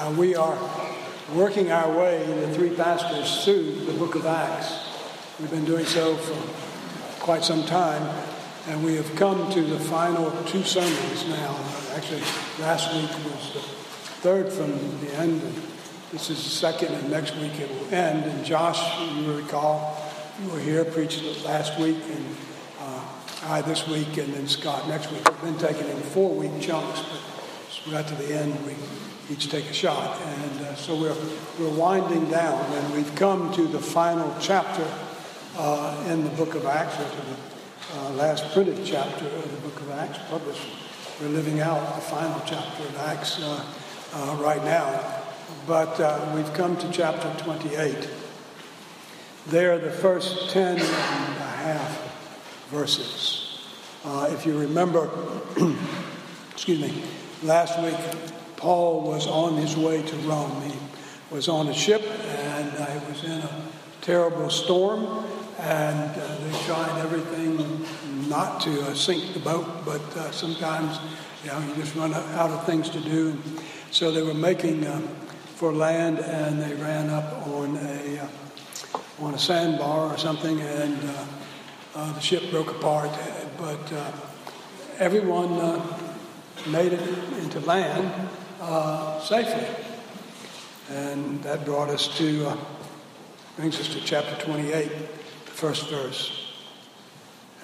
Uh, we are working our way, the three pastors, through the book of Acts. We've been doing so for quite some time, and we have come to the final two sermons now. Actually, last week was the third from the end. This is the second, and next week it will end. And Josh, you recall, you were here, preached last week, and uh, I this week, and then Scott next week. We've been taking in four week chunks, but we got to the end, we each take a shot. And uh, so we're, we're winding down, and we've come to the final chapter uh, in the book of Acts, or to the uh, last printed chapter of the book of Acts, published. We're living out the final chapter of Acts uh, uh, right now. But uh, we've come to chapter 28. There, the first 10 and a half verses. if you remember, excuse me, last week Paul was on his way to Rome. He was on a ship and uh, he was in a terrible storm, and uh, they tried everything not to uh, sink the boat, but uh, sometimes you know you just run out of things to do. So they were making uh, for land, and they ran up on a uh, on a sandbar or something, and the ship broke apart. But everyone made it into land uh, safely. And that brought us to, uh, brings us to chapter 28, the first verse.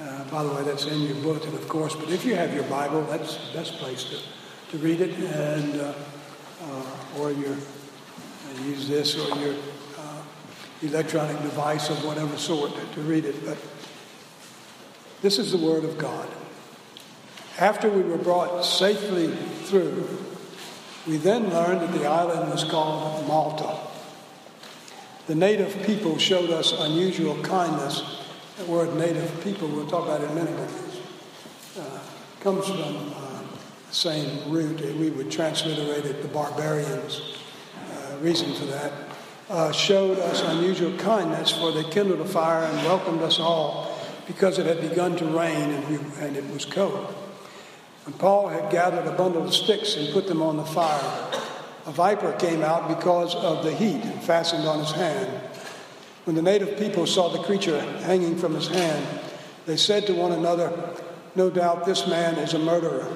Uh, by the way, that's in your bulletin, of course, but if you have your Bible, that's the best place to, to read it, and uh, uh, or your uh, use this or your electronic device of whatever sort to read it. But this is the Word of God. After we were brought safely through, we then learned that the island was called Malta. The native people showed us unusual kindness. The word native people, we'll talk about in a minute, uh, comes from uh, the same root. We would transliterate it the barbarians. Uh, reason for that. Uh, showed us unusual kindness, for they kindled a fire and welcomed us all because it had begun to rain and, we, and it was cold. When Paul had gathered a bundle of sticks and put them on the fire, a viper came out because of the heat and fastened on his hand. When the native people saw the creature hanging from his hand, they said to one another, No doubt this man is a murderer.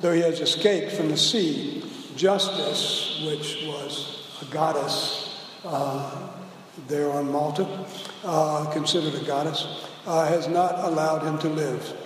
Though he has escaped from the sea, Justice, which was a goddess uh, there on Malta, uh, considered a goddess, uh, has not allowed him to live.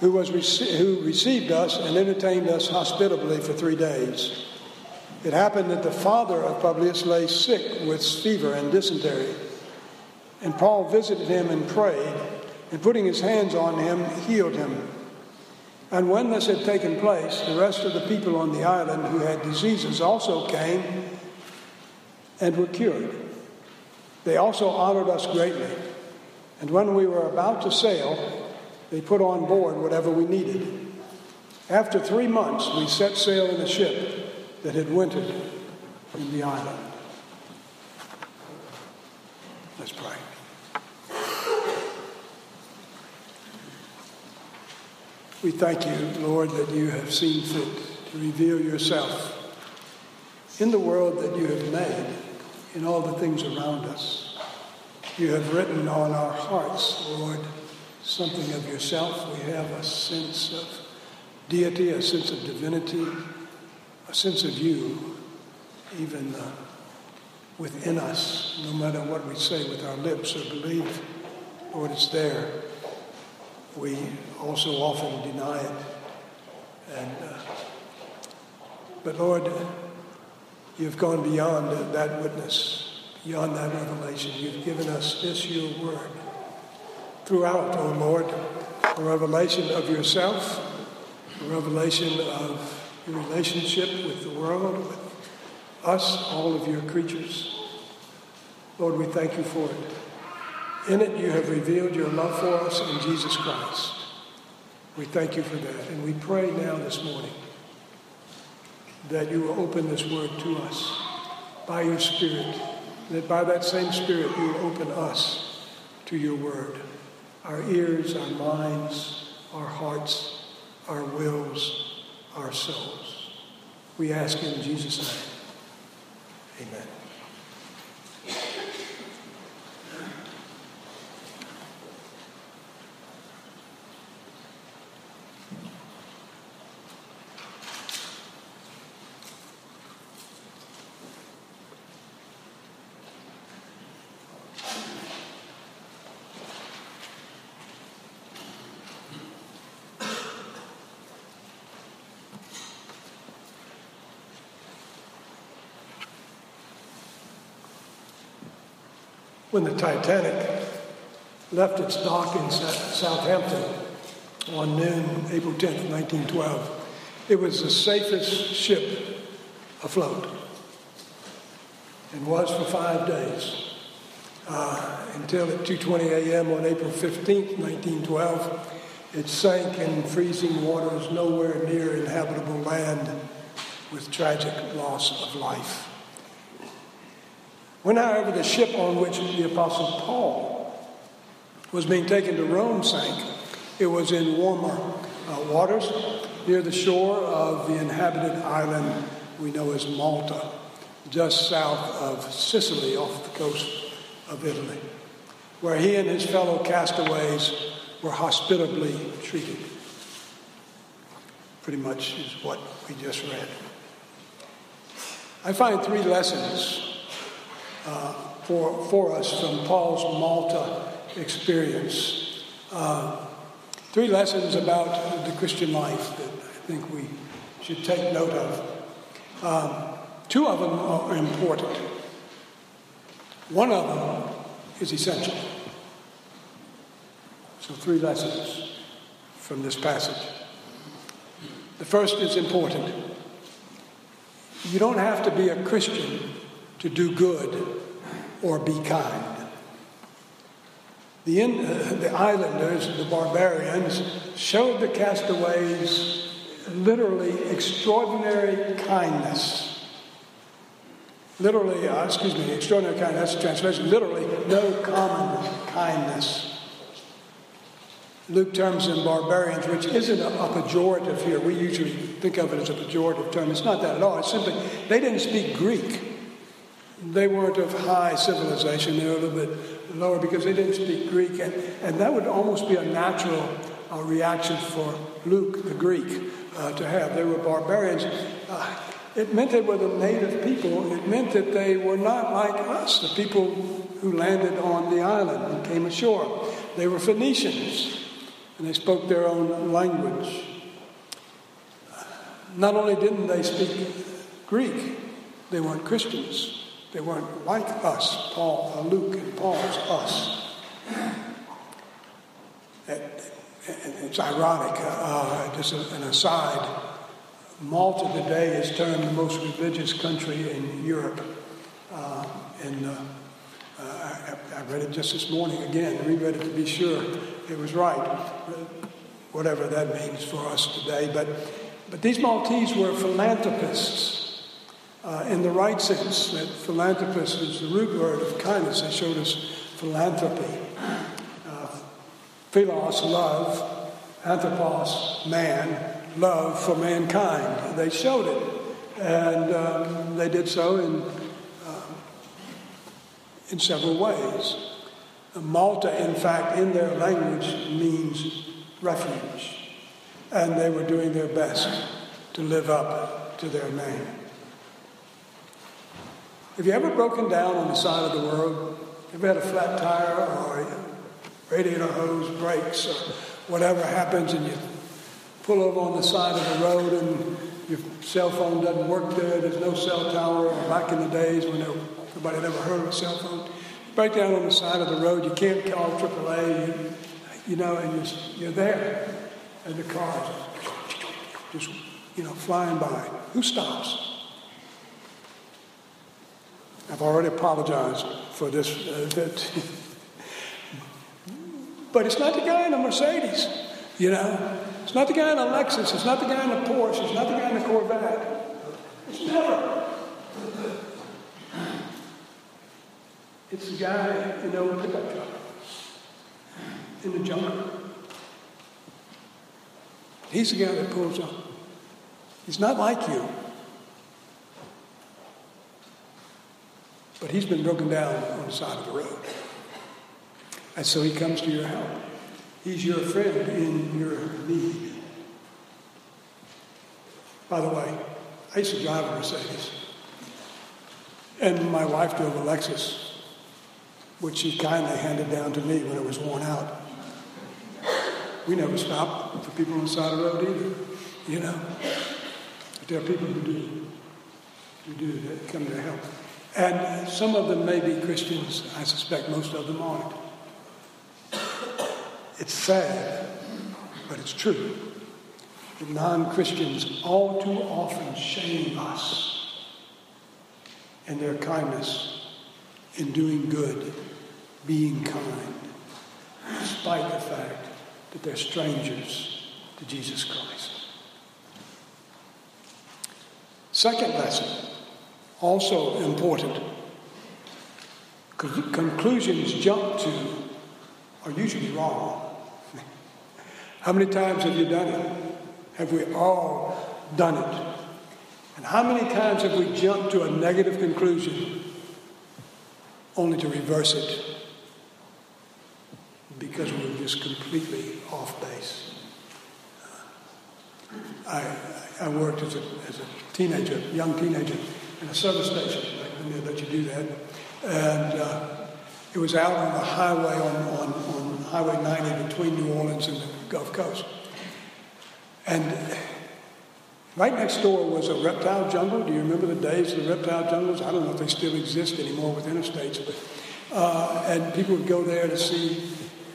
who, was who received us and entertained us hospitably for three days. It happened that the father of Publius lay sick with fever and dysentery. And Paul visited him and prayed, and putting his hands on him, healed him. And when this had taken place, the rest of the people on the island who had diseases also came and were cured. They also honored us greatly. And when we were about to sail, they put on board whatever we needed. After three months, we set sail in a ship that had wintered in the island. Let's pray. We thank you, Lord, that you have seen fit to reveal yourself in the world that you have made, in all the things around us. You have written on our hearts, Lord something of yourself. We have a sense of deity, a sense of divinity, a sense of you, even uh, within us, no matter what we say with our lips or believe. Lord, it's there. We also often deny it. And, uh, but Lord, you've gone beyond that witness, beyond that revelation. You've given us this, your word throughout, O oh Lord, a revelation of yourself, a revelation of your relationship with the world, with us, all of your creatures. Lord, we thank you for it. In it, you have revealed your love for us in Jesus Christ. We thank you for that. And we pray now this morning that you will open this word to us by your Spirit, that by that same Spirit you will open us to your word. Our ears, our minds, our hearts, our wills, our souls. We ask in Jesus' name. Amen. When the Titanic left its dock in Southampton on noon, April 10th, 1912. It was the safest ship afloat and was for five days uh, until at 2.20 a.m. on April 15th, 1912, it sank in freezing waters nowhere near inhabitable land with tragic loss of life. When, however, the ship on which the Apostle Paul was being taken to Rome sank, it was in warmer uh, waters near the shore of the inhabited island we know as Malta, just south of Sicily off the coast of Italy, where he and his fellow castaways were hospitably treated. Pretty much is what we just read. I find three lessons uh, for, for us from Paul's Malta experience. Uh, three lessons about the Christian life that I think we should take note of. Um, two of them are important. One of them is essential. So, three lessons from this passage. The first is important. You don't have to be a Christian to do good or be kind. The, in, uh, the islanders, the barbarians, showed the castaways literally extraordinary kindness. Literally, uh, excuse me, extraordinary kindness, that's translation, literally, no common kindness. Luke terms them barbarians, which isn't a, a, pejorative here. We usually think of it as a pejorative term. It's not that at all. It's simply they didn't speak Greek. They weren't of high civilization, they were a little bit lower because they didn't speak Greek. And, and that would almost be a natural uh, reaction for Luke, the Greek, uh, to have. They were barbarians. Uh, it meant they were the native people. It meant that they were not like us, the people who landed on the island and came ashore. They were Phoenicians, and they spoke their own language. Not only didn't they speak Greek, they weren't Christians. They weren't like us, Paul, uh, Luke and Paul's us. It, it's ironic, uh, just an aside. Malta today is termed the most religious country in Europe. Uh, and uh, uh, I, I, read it just this morning again, reread it to be sure it was right, whatever that means for us today. But, but these Maltese were philanthropists uh, in the right sense, that philanthropist is the root word of kindness. They showed us philanthropy. Uh, philos, love, anthropos, man, love for mankind. They showed it. And um, they did so in, um, in several ways. Malta, in fact, in their language means refuge. And they were doing their best to live up to their name. Have you ever broken down on the side of the road? Have you ever had a flat tire or a radiator hose breaks or whatever happens and you pull over on the side of the road and your cell phone doesn't work there, there's no cell tower, or back in the days when nobody had ever heard of a cell phone. You Break down on the side of the road, you can't call AAA, you, you know, and you're, you're there, and the car's just, you know, flying by. Who stops? I've already apologized for this. Uh, but it's not the guy in a Mercedes, you know. It's not the guy in a Lexus. It's not the guy in a Porsche. It's not the guy in a Corvette. It's never. It's the guy in the old pickup truck in the jungle. He's the guy that pulls up. He's not like you. But he's been broken down on the side of the road. And so he comes to your help. He's your friend in your need. By the way, I used to drive a Mercedes. And my wife drove a Lexus, which she kindly handed down to me when it was worn out. We never stopped for people on the side of the road either, you know. But there are people who do, who do that come to help. And some of them may be Christians. I suspect most of them aren't. It's sad, but it's true. that non Christians all too often shame us in their kindness, in doing good, being kind, despite the fact that they're strangers to Jesus Christ. Second lesson, also important. Because conclusions jumped to are usually wrong. How many times have you done it? Have we all done it? And how many times have we jumped to a negative conclusion only to reverse it because we were just completely off base? I, I worked as a, as a teenager, young teenager, in a service station. I didn't that you do that. And uh, it was out on the highway, on, on, on Highway 90 between New Orleans and the Gulf Coast. And right next door was a reptile jungle. Do you remember the days of the reptile jungles? I don't know if they still exist anymore with interstates, but uh, and people would go there to see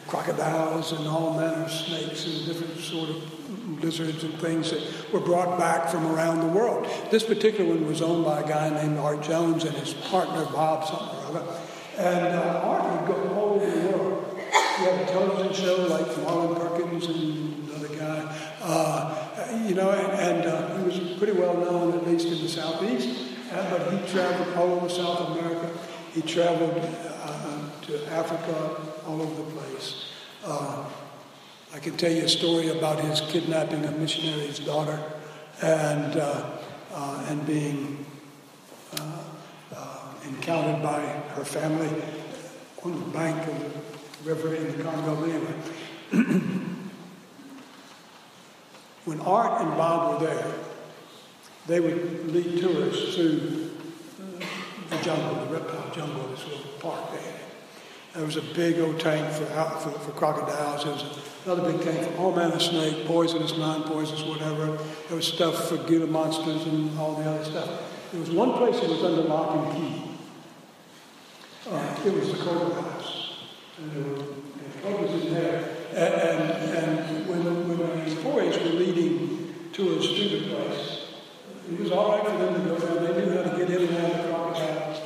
crocodiles and all manner of snakes and different sort of lizards and things that were brought back from around the world. This particular one was owned by a guy named Art Jones and his partner Bob something or other. And uh, Art would go all over the world he had a television show like Marlin Perkins and another guy, uh, you know, and, and uh, he was pretty well known, at least in the Southeast. Uh, but he traveled all over South America. He traveled uh, to Africa, all over the place. Uh, I can tell you a story about his kidnapping a missionary's daughter and, uh, uh and being uh, uh, encountered by her family on the bank of the river in the Congo. Anyway, when Art and Bob were there, they would lead tourists through the jungle, the reptile jungle, this little park had. There was a big old tank for, for, for crocodiles. There was another big tank for all manner of snake, poisonous, non-poisonous, whatever. There was stuff for Gila monsters and all the other stuff. There was one place that was under lock and key. Uh, it was the Cobra House and there were in there. And, and, and when, when the employees were leading tours through the place, it was all right for them to go down. They knew how to get in and out of the crocodiles.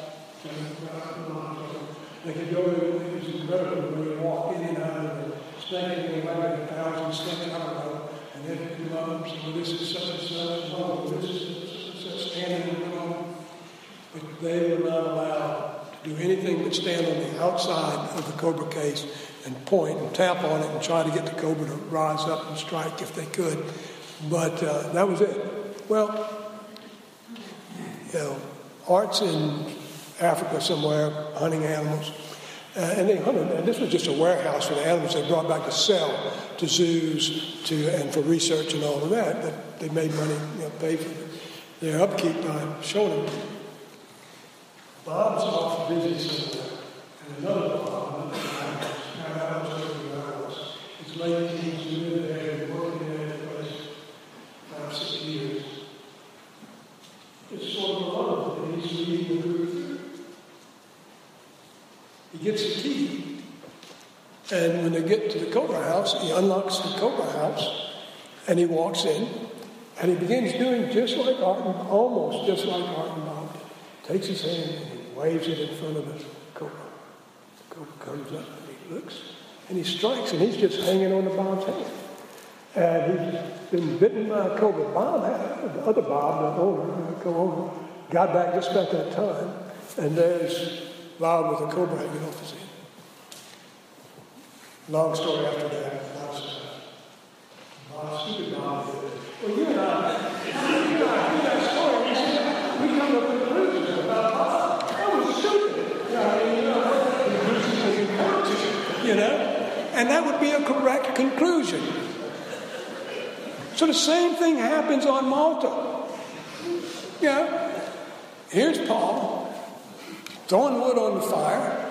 They could go, it incredible when they walk in and out of have a thousand steps out of it. And then come up and say, well, this is such and such, oh, this is such such, standing in the But they were not allowed to do anything but stand on the outside of the cobra case and point and tap on it and try to get the cobra to rise up and strike if they could. But uh, that was it. Well, you know, Art's in Africa somewhere hunting animals. Uh, and they hunted, and this was just a warehouse for the animals they brought back to sell to zoos to, and for research and all of that. That they made money, you know, pay for their upkeep by showing them. Bob's off busy somewhere, and another Bob, house, It's late teens, living there, working there for five, six years. It's sort of a love that he's leading the group through. Gets a key, and when they get to the Cobra house, he unlocks the Cobra house, and he walks in, and he begins doing just like Arden, almost just like Arden Bob Takes his hand and he waves it in front of the cobra. comes up and he looks and he strikes and he's just hanging on the Bob's hand. And he's been bitten by a cobra. Bob the other Bob, the owner, the co-owner, got back just about that time. And there's Bob with a cobra hanging off his head. Long story after that. Bob, stupid Bob. Well, you and I, you and I, hear that story. We, come up with conclusions about. That was stupid. You you you know? And that would be a correct conclusion. So the same thing happens on Malta. Yeah. Here's Paul throwing wood on the fire.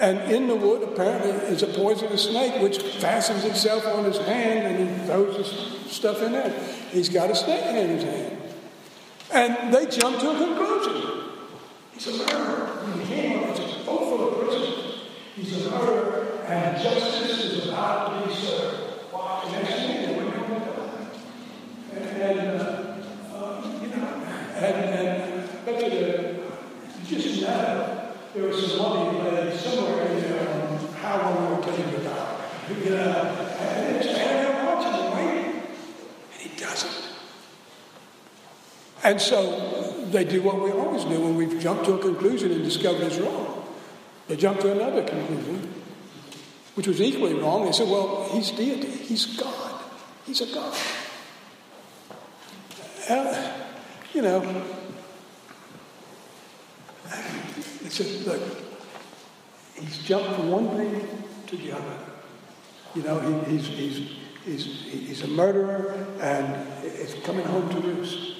And in the wood, apparently, is a poisonous snake which fastens itself on his hand and he throws this stuff in there. He's got a snake in his hand. And they jump to a conclusion. He's a murderer. He came up, it's a of prisoners. He's a murderer, and justice is about to be served. Why? The next thing, and, and uh, uh, you know, and, and that just know there was some money laid somewhere in there on how long would take him to die. You know, and it's watching waiting, and he doesn't. And so they do what we always do when we've jumped to a conclusion and discovered it's wrong. They jump to another conclusion, which was equally wrong. They said, well, he's deity. He's God. He's a God. Uh, you know, it's just, look, he's jumped from one thing to the other. You know, he, he's, he's, he's, he's a murderer and it's coming home to roost.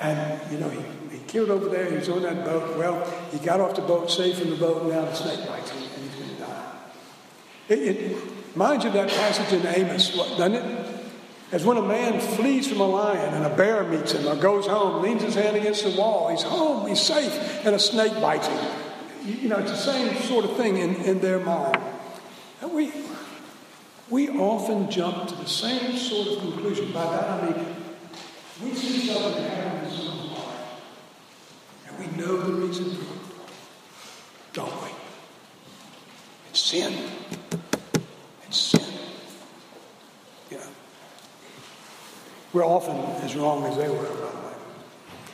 And, you know, he, he killed over there, he was on that boat. Well, he got off the boat, safe in the boat, and now the snake bites him and he's going to die. It, it, mind you that passage in Amos, doesn't it? As when a man flees from a lion and a bear meets him or goes home, leans his hand against the wall, he's home, he's safe, and a snake bites him. You know, it's the same sort of thing in, in their mind. And we, we often jump to the same sort of conclusion. By that I mean, we see something happen in and we know the reason for it, don't we? It's sin. It's sin. We're often as wrong as they were, by the way.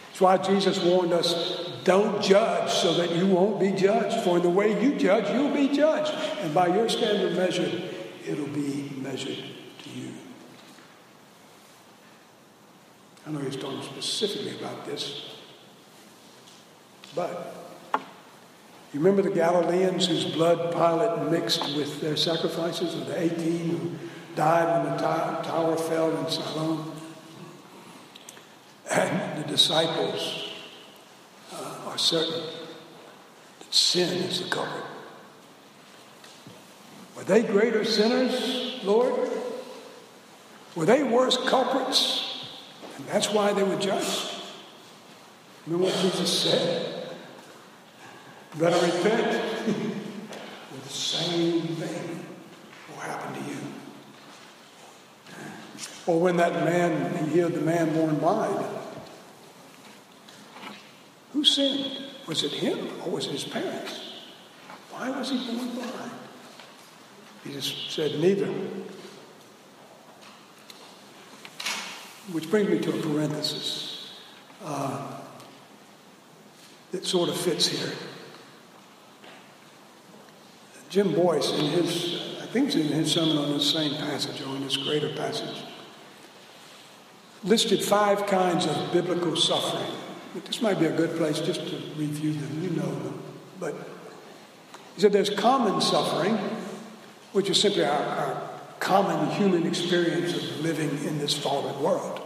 That's why Jesus warned us don't judge so that you won't be judged. For in the way you judge, you'll be judged. And by your standard measure, it'll be measured to you. I know he's talking specifically about this, but you remember the Galileans whose blood Pilate mixed with their sacrifices, or the 18 who died when the tower fell in Siloam? Disciples uh, are certain that sin is the culprit. Were they greater sinners, Lord? Were they worse culprits? And that's why they were judged. Remember what Jesus said? Better repent. the same thing will happen to you. Or when that man, he healed the man born blind. Who sinned? Was it him or was it his parents? Why was he born blind? He just said neither. Which brings me to a parenthesis uh, that sort of fits here. Jim Boice, in his, I think it's in his sermon on this same passage, or in this greater passage, listed five kinds of biblical suffering. This might be a good place just to review them. You know them. But he said there's common suffering, which is simply our, our common human experience of living in this fallen world.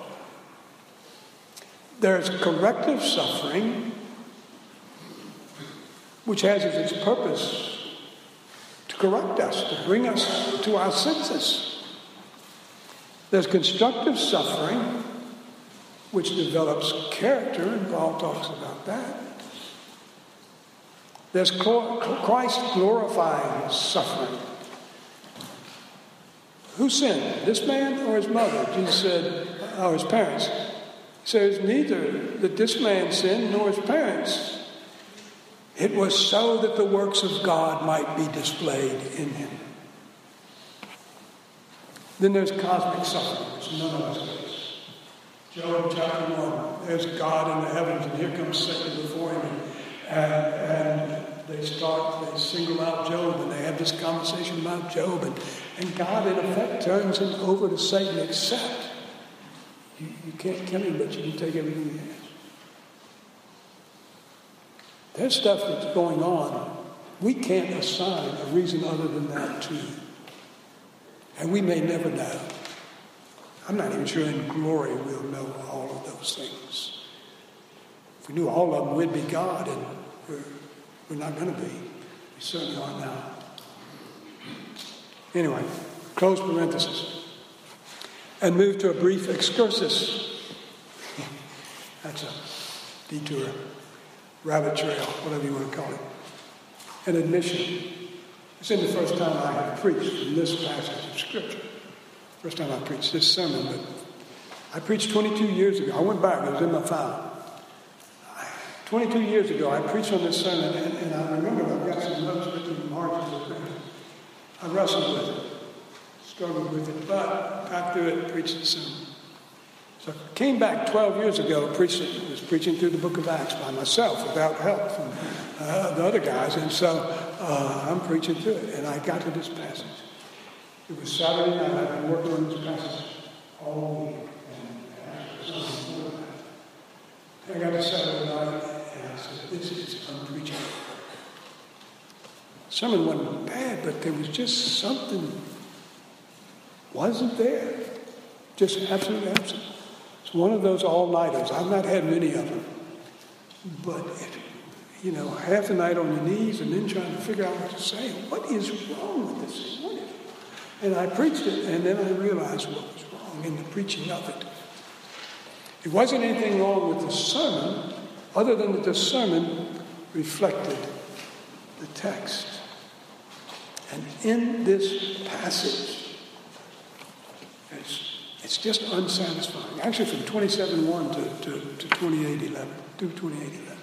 There's corrective suffering, which has as its purpose to correct us, to bring us to our senses. There's constructive suffering, which develops character, and Paul talks about that. There's Christ glorifying suffering. Who sinned, this man or his mother? Jesus said, or his parents. He says, neither that this man sinned nor his parents. It was so that the works of God might be displayed in him. Then there's cosmic suffering, which none of us. Job chapter 1, there's God in the heavens, and here comes Satan before him. And, and they start, they single out Job, and they have this conversation about Job. And, and God, in effect, turns him over to Satan, except you, you can't kill him, but you can take everything he has. There's stuff that's going on. We can't assign a reason other than that to. And we may never know. I'm not even sure in glory we'll know all of those things. If we knew all of them, we'd be God, and we're, we're not going to be. We certainly are now. Anyway, close parenthesis. And move to a brief excursus. That's a detour rabbit trail, whatever you want to call it. An admission. It's in the first time I have preached in this passage of Scripture. First time I preached this sermon, but I preached 22 years ago. I went back, it was in my file. 22 years ago, I preached on this sermon, and, and I remember I've got some notes written in margins of it. I wrestled with it, struggled with it, but got through it, preached the sermon. So I came back 12 years ago, preaching, was preaching through the book of Acts by myself without help from uh, the other guys. And so uh, I'm preaching through it. And I got to this passage. It was Saturday night. I've been working on this passage all week. And I got to Saturday night and I said, this is, I'm preaching. Sermon wasn't bad, but there was just something wasn't there. Just absolutely absent. It's one of those all-nighters. I've not had many of them. But, it, you know, half the night on your knees and then trying to figure out what to say. What is wrong with this? And I preached it, and then I realized what was wrong in the preaching of it. It wasn't anything wrong with the sermon, other than that the sermon reflected the text. And in this passage, it's it's just unsatisfying. Actually, from 27.1 to, to, to 28.11, through 28.11.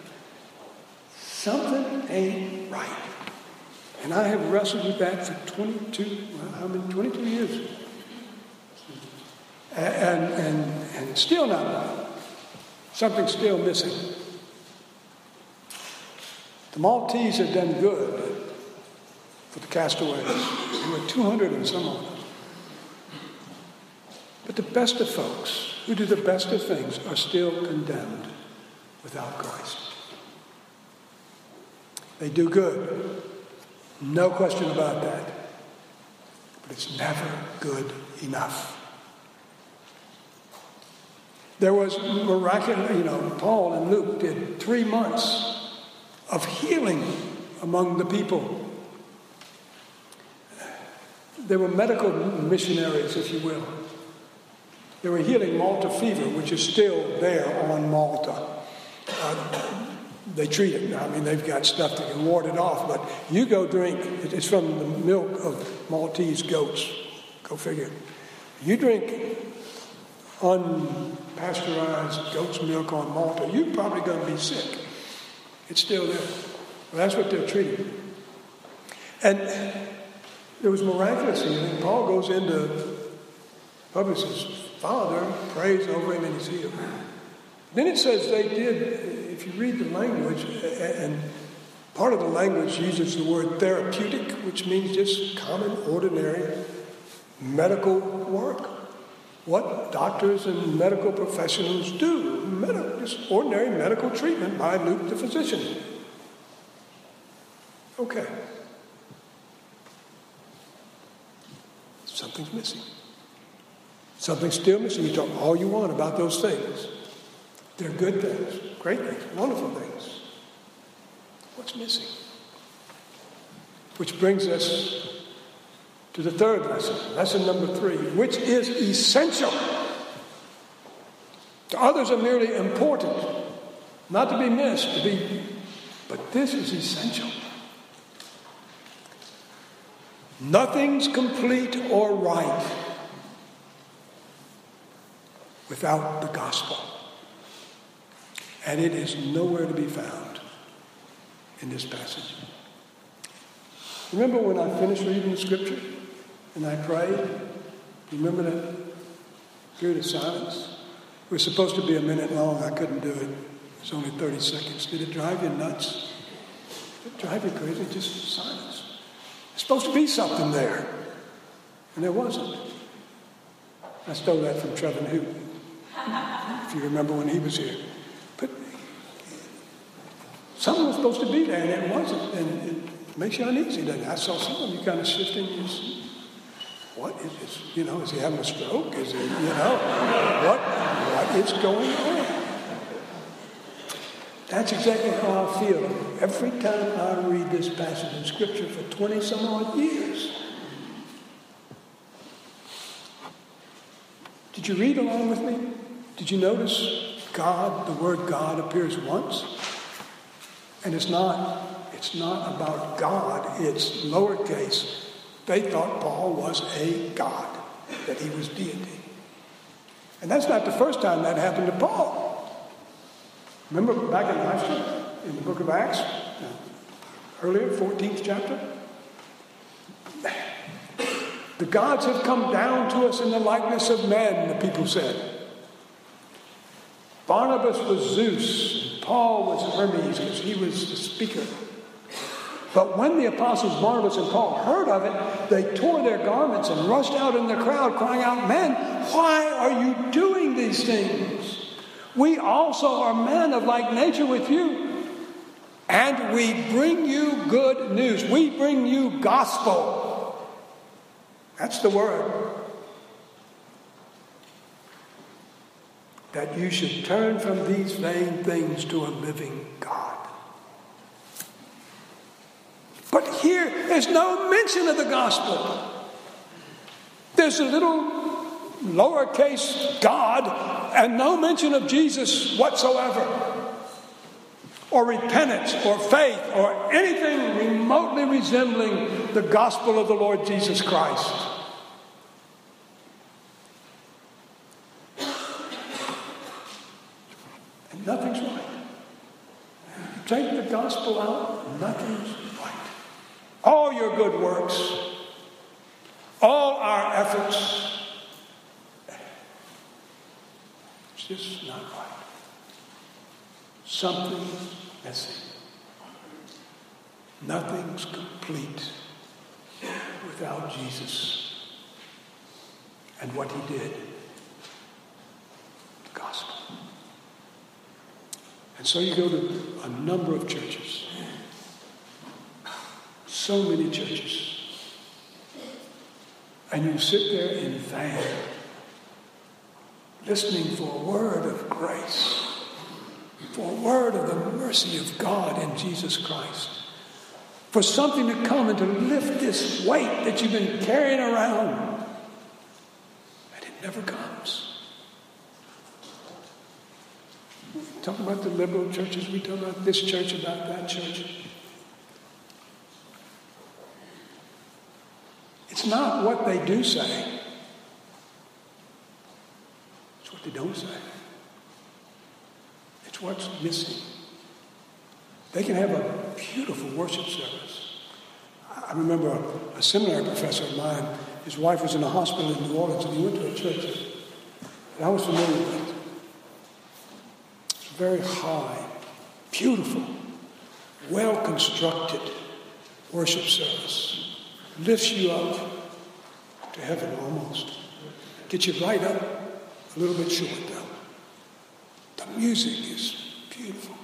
Something ain't right. And I have wrestled with that for 22, well, how many, 22 years. And, and, and still not right. Something's still missing. The Maltese have done good for the castaways. There were 200 and some of them. But the best of folks who do the best of things are still condemned without Christ. They do good, no question about that. But it's never good enough. There was miraculous, you know, Paul and Luke did three months of healing among the people. There were medical missionaries, if you will. They were healing Malta fever, which is still there on Malta. Uh, they treat it. I mean, they've got stuff that can ward it off, but you go drink, it's from the milk of Maltese goats. Go figure. You drink unpasteurized goat's milk on Malta, you're probably going to be sick. It's still there. Well, that's what they're treating. And there was miraculous healing. Paul goes into Publius's father prays over him and he's healed. Then it says they did, if you read the language, and part of the language uses the word therapeutic, which means just common, ordinary medical work. What doctors and medical professionals do, medical, just ordinary medical treatment by Luke the physician. Okay. Something's missing. Something's still missing. You talk all you want about those things. They're good things, great things, wonderful things. What's missing? Which brings us to the third lesson, lesson number three, which is essential. To others are merely important, not to be missed, to be, but this is essential. Nothing's complete or right without the gospel. And it is nowhere to be found. in this passage. Remember when I finished reading the scripture and I prayed? Remember that period of silence? It was supposed to be a minute long. I couldn't do it. It was only 30 seconds. Did it drive you nuts? Did it drive you crazy? Just silence. There's supposed to be something there. And there wasn't. I stole that from Trevin Hoot, if you remember when he was here. Something was supposed to be there, and it wasn't. And it makes you uneasy, doesn't it? I saw some of you kind of shifting your seat. What is this? You know, is he having a stroke? Is he, you know, what, what is going on? That's exactly how I feel every time I read this passage in Scripture for 20 some odd years. Did you read along with me? Did you notice God, the word God appears once? And it's not, it's not about God, it's lowercase. They thought Paul was a God, that he was deity. And that's not the first time that happened to Paul. Remember back in last in the book of Acts, earlier, 14th chapter? The gods have come down to us in the likeness of men, the people said. Barnabas was Zeus, Paul was Hermes because he was the speaker. But when the apostles Barnabas and Paul heard of it, they tore their garments and rushed out in the crowd, crying out, Men, why are you doing these things? We also are men of like nature with you. And we bring you good news. We bring you gospel that's the word. That you should turn from these vain things to a living God. But here, there's no mention of the gospel. There's a little lowercase God and no mention of Jesus whatsoever or repentance or faith or anything remotely resembling the gospel of the Lord Jesus Christ. Nothing's right. Take the gospel out, nothing's right. All your good works, all our efforts, it's just not right. Something's missing. Nothing's complete without Jesus and what he did. The gospel. And so you go to a number of churches. So many churches. And you sit there in vain, listening for a word of grace for a word of the mercy of God in Jesus Christ. For something to come and to lift this weight that you've been carrying around. And it never comes. We talk about the liberal churches, we talk about this church, about that church. It's not what they do say, it's what they don't say. It's what's missing. They can have a beautiful worship service. I remember a, a seminary professor of mine, his wife was in a hospital in New Orleans, and he went to a church that I was familiar with. Very high, beautiful, well constructed worship service. Lifts you up to heaven almost. Gets you right up, a little bit short though. The music is beautiful.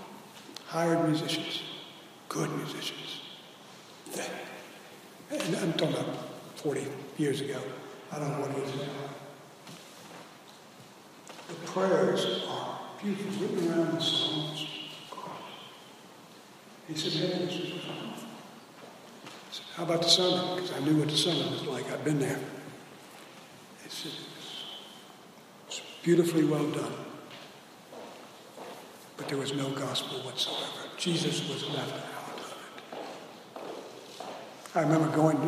Hired musicians, good musicians. And I'm talking about 40 years ago. I don't know what it is now. The prayers are beautiful, written around the songs. He said, hey, this is said, how about the sermon? Because I knew what the sermon was like. I've been there. He said, it's beautifully well done but there was no gospel whatsoever. Jesus was left out of it. I remember going to,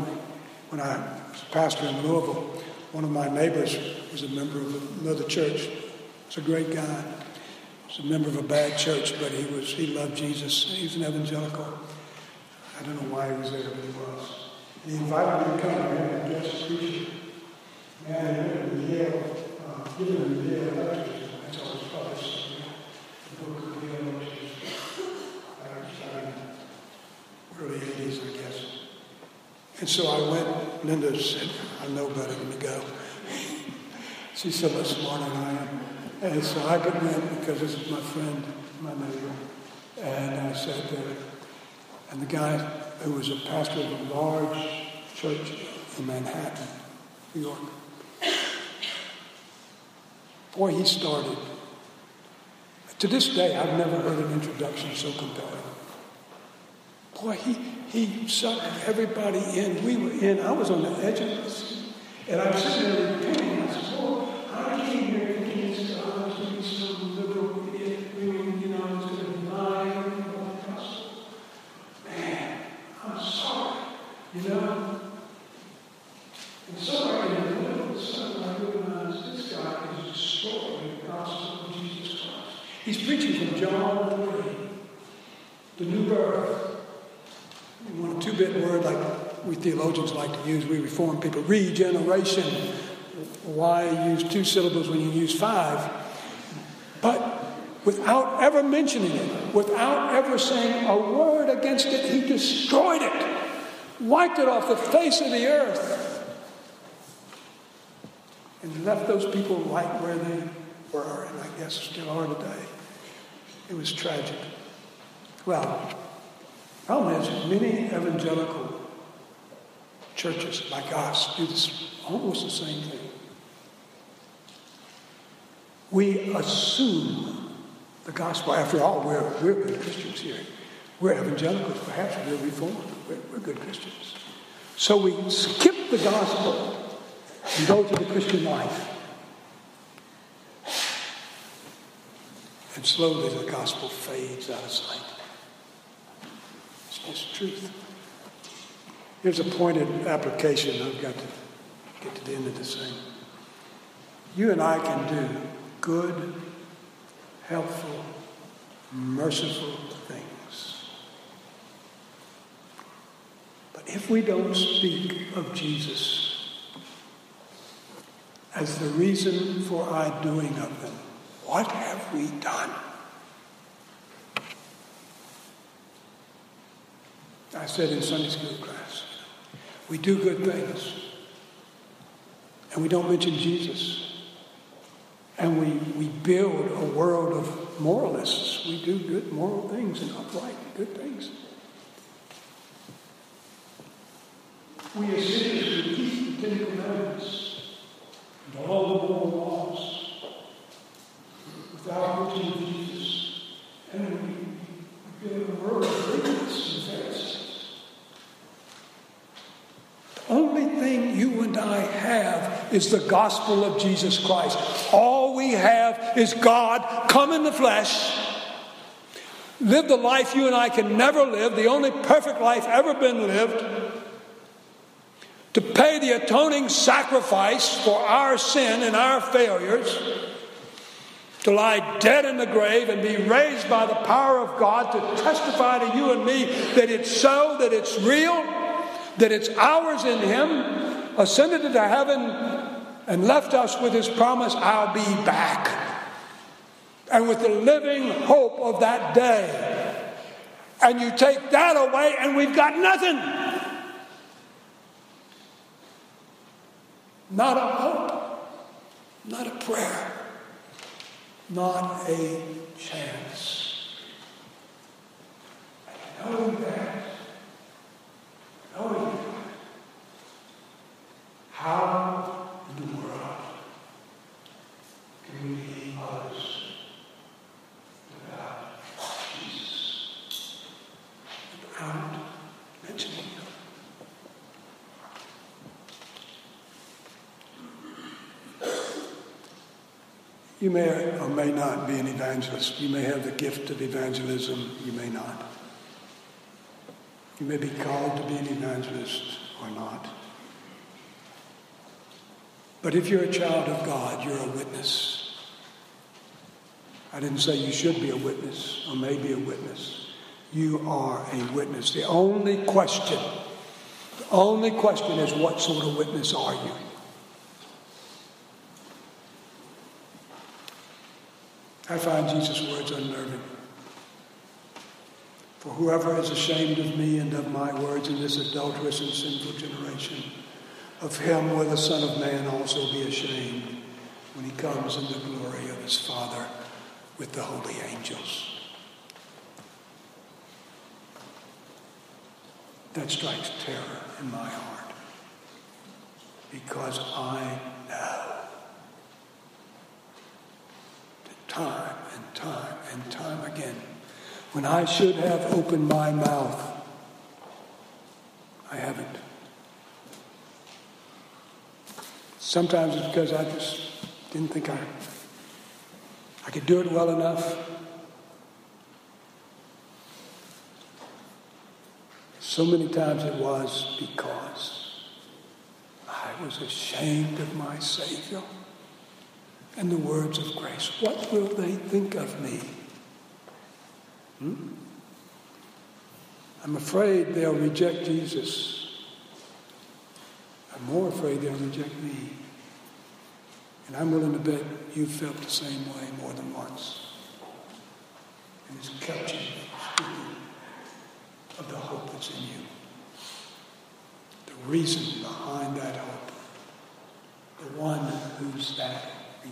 when I was a pastor in Louisville, one of my neighbors was a member of another church. Was a great guy. Was a member of a bad church, but he was he loved Jesus. He was an evangelical. I don't know why he was there, but he was. And he invited me to come and have a guest preacher. And he went to Yale, uh, given the Yale lectures. That's all was published. The book of Yale, which is early 80s, I guess. And so I went, Linda said, I know better than to go. She's so much smarter than I am. And so I went because this is my friend, my neighbor. And I sat there. And the guy who was a pastor of a large church in Manhattan, New York, boy, he started. To this day, I've never heard an introduction so compelling. Boy, he, he sucked everybody in. We were in. I was on the edge of seat. And I'm sitting there. 3, the new birth. You want a two-bit word like we theologians like to use, we reform people, regeneration. Why use two syllables when you use five? But without ever mentioning it, without ever saying a word against it, he destroyed it, wiped it off the face of the earth, and left those people right where they were, and I guess still are today. It was tragic. Well, Problem is, many evangelical churches like us do this almost the same thing. We assume the gospel. After all, we're, we're good Christians here. We're evangelicals, perhaps we're reformed. We're, we're good Christians. So we skip the gospel and go to the Christian life. And slowly the gospel fades out of sight. It's just truth. Here's a pointed application I've got to get to the end of this thing. You and I can do good, helpful, merciful things. But if we don't speak of Jesus as the reason for our doing of them, what have we done? I said in Sunday school class, we do good things, and we don't mention Jesus. And we, we build a world of moralists. We do good moral things and upright good things. We essentially keep the Ten Commandments and all the moral laws without mentioning Jesus. And we build a world of wickedness and only thing you and I have is the gospel of Jesus Christ. All we have is God come in the flesh, live the life you and I can never live, the only perfect life ever been lived, to pay the atoning sacrifice for our sin and our failures, to lie dead in the grave and be raised by the power of God to testify to you and me that it's so, that it's real that it's ours in Him, ascended into heaven, and left us with His promise, I'll be back. And with the living hope of that day. And you take that away, and we've got nothing. Not a hope, not a prayer, not a chance. And knowing that, knowing that, how in the world can we be others without Jesus? Without mentioning Him. You may or may not be an evangelist. You may have the gift of evangelism. You may not. You may be called to be an evangelist or not. But if you're a child of God, you're a witness. I didn't say you should be a witness or may be a witness. You are a witness. The only question, the only question is what sort of witness are you? I find Jesus' words unnerving. For whoever is ashamed of me and of my words in this adulterous and sinful generation, of him will the Son of Man also be ashamed when he comes in the glory of his Father with the holy angels. That strikes terror in my heart because I know that time and time and time again when I should have opened my mouth. I haven't. Sometimes it's because I just didn't think I, I could do it well enough. So many times it was because I was ashamed of my Savior and the words of grace. What will they think of me? Hmm? I'm afraid they'll reject Jesus. I'm more afraid they'll reject me. And I'm willing to bet you've felt the same way more than once. And it's kept you speaking of the hope that's in you. The reason behind that hope. The one who's that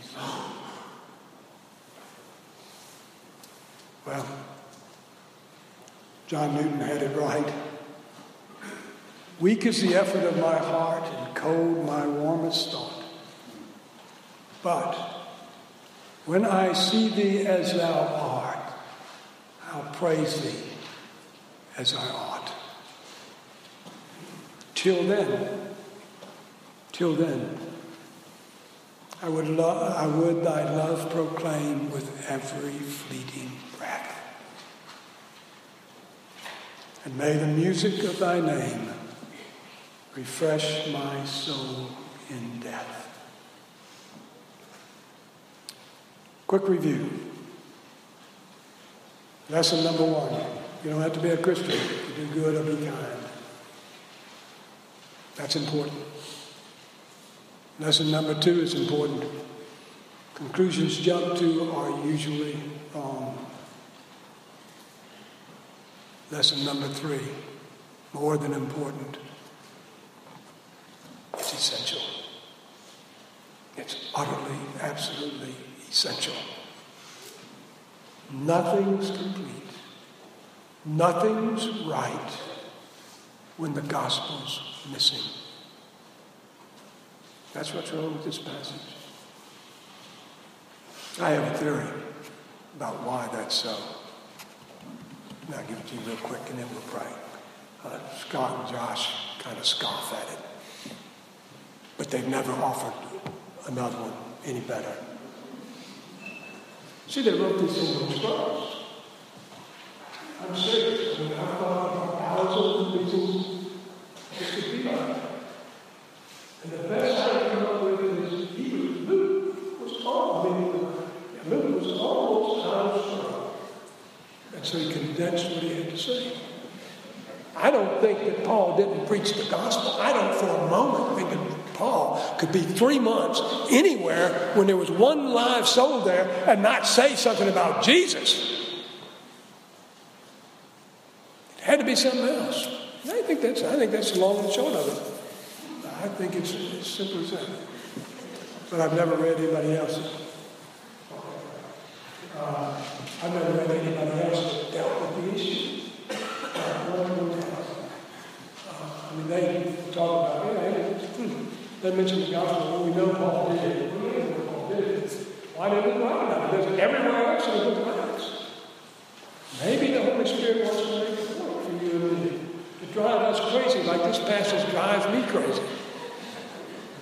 Well, John Newton had it right. Weak is the effort of my heart, and cold my warmest thought. But when I see thee as thou art, I'll praise thee as I ought. Till then, till then, I would, lo- I would thy love proclaim with every fleeting breath. And may the music of thy name refresh my soul in death. Quick review. Lesson number one you don't have to be a Christian to do good or be kind. That's important. Lesson number two is important. Conclusions jumped to are usually wrong. Lesson number three, more than important, it's essential. It's utterly, absolutely essential. Nothing's complete. Nothing's right when the gospel's missing. That's what's wrong with this passage. I have a theory about why that's so. And I'll give it to you real quick and then we'll pray. Uh, Scott and Josh kind of scoff at it. But they've never offered another one any better. See, they wrote these things on scrolls. I'm serious. I mean, I thought thousands of things this could be like. And the best I came up with is Hebrews. Luke was all, I Luke was almost out of scroll. And so he condensed what he had to say. I don't think that Paul didn't preach the gospel. I don't for a moment think that Paul could be three months anywhere when there was one live soul there and not say something about Jesus. It had to be something else. I think that's I think that's the long and short of it. I think it's as simple as that. But I've never read anybody else. Uh, I've never read anybody else that dealt with the issue. I mean, they talk about, hey, hmm, they mention the gospel. Well, we know Paul did it. We know Paul did. Why didn't we write about it? There's everywhere else in the book of Acts. Maybe the Holy Spirit wants to make a point for you and me to drive us crazy like this passage drives me crazy.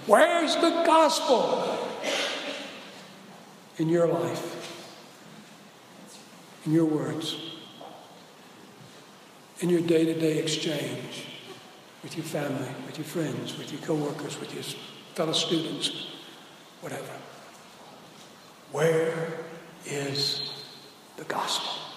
Where's the gospel in your life, in your words, in your day to day exchange? with your family, with your friends, with your coworkers, with your fellow students, whatever. Where is the gospel.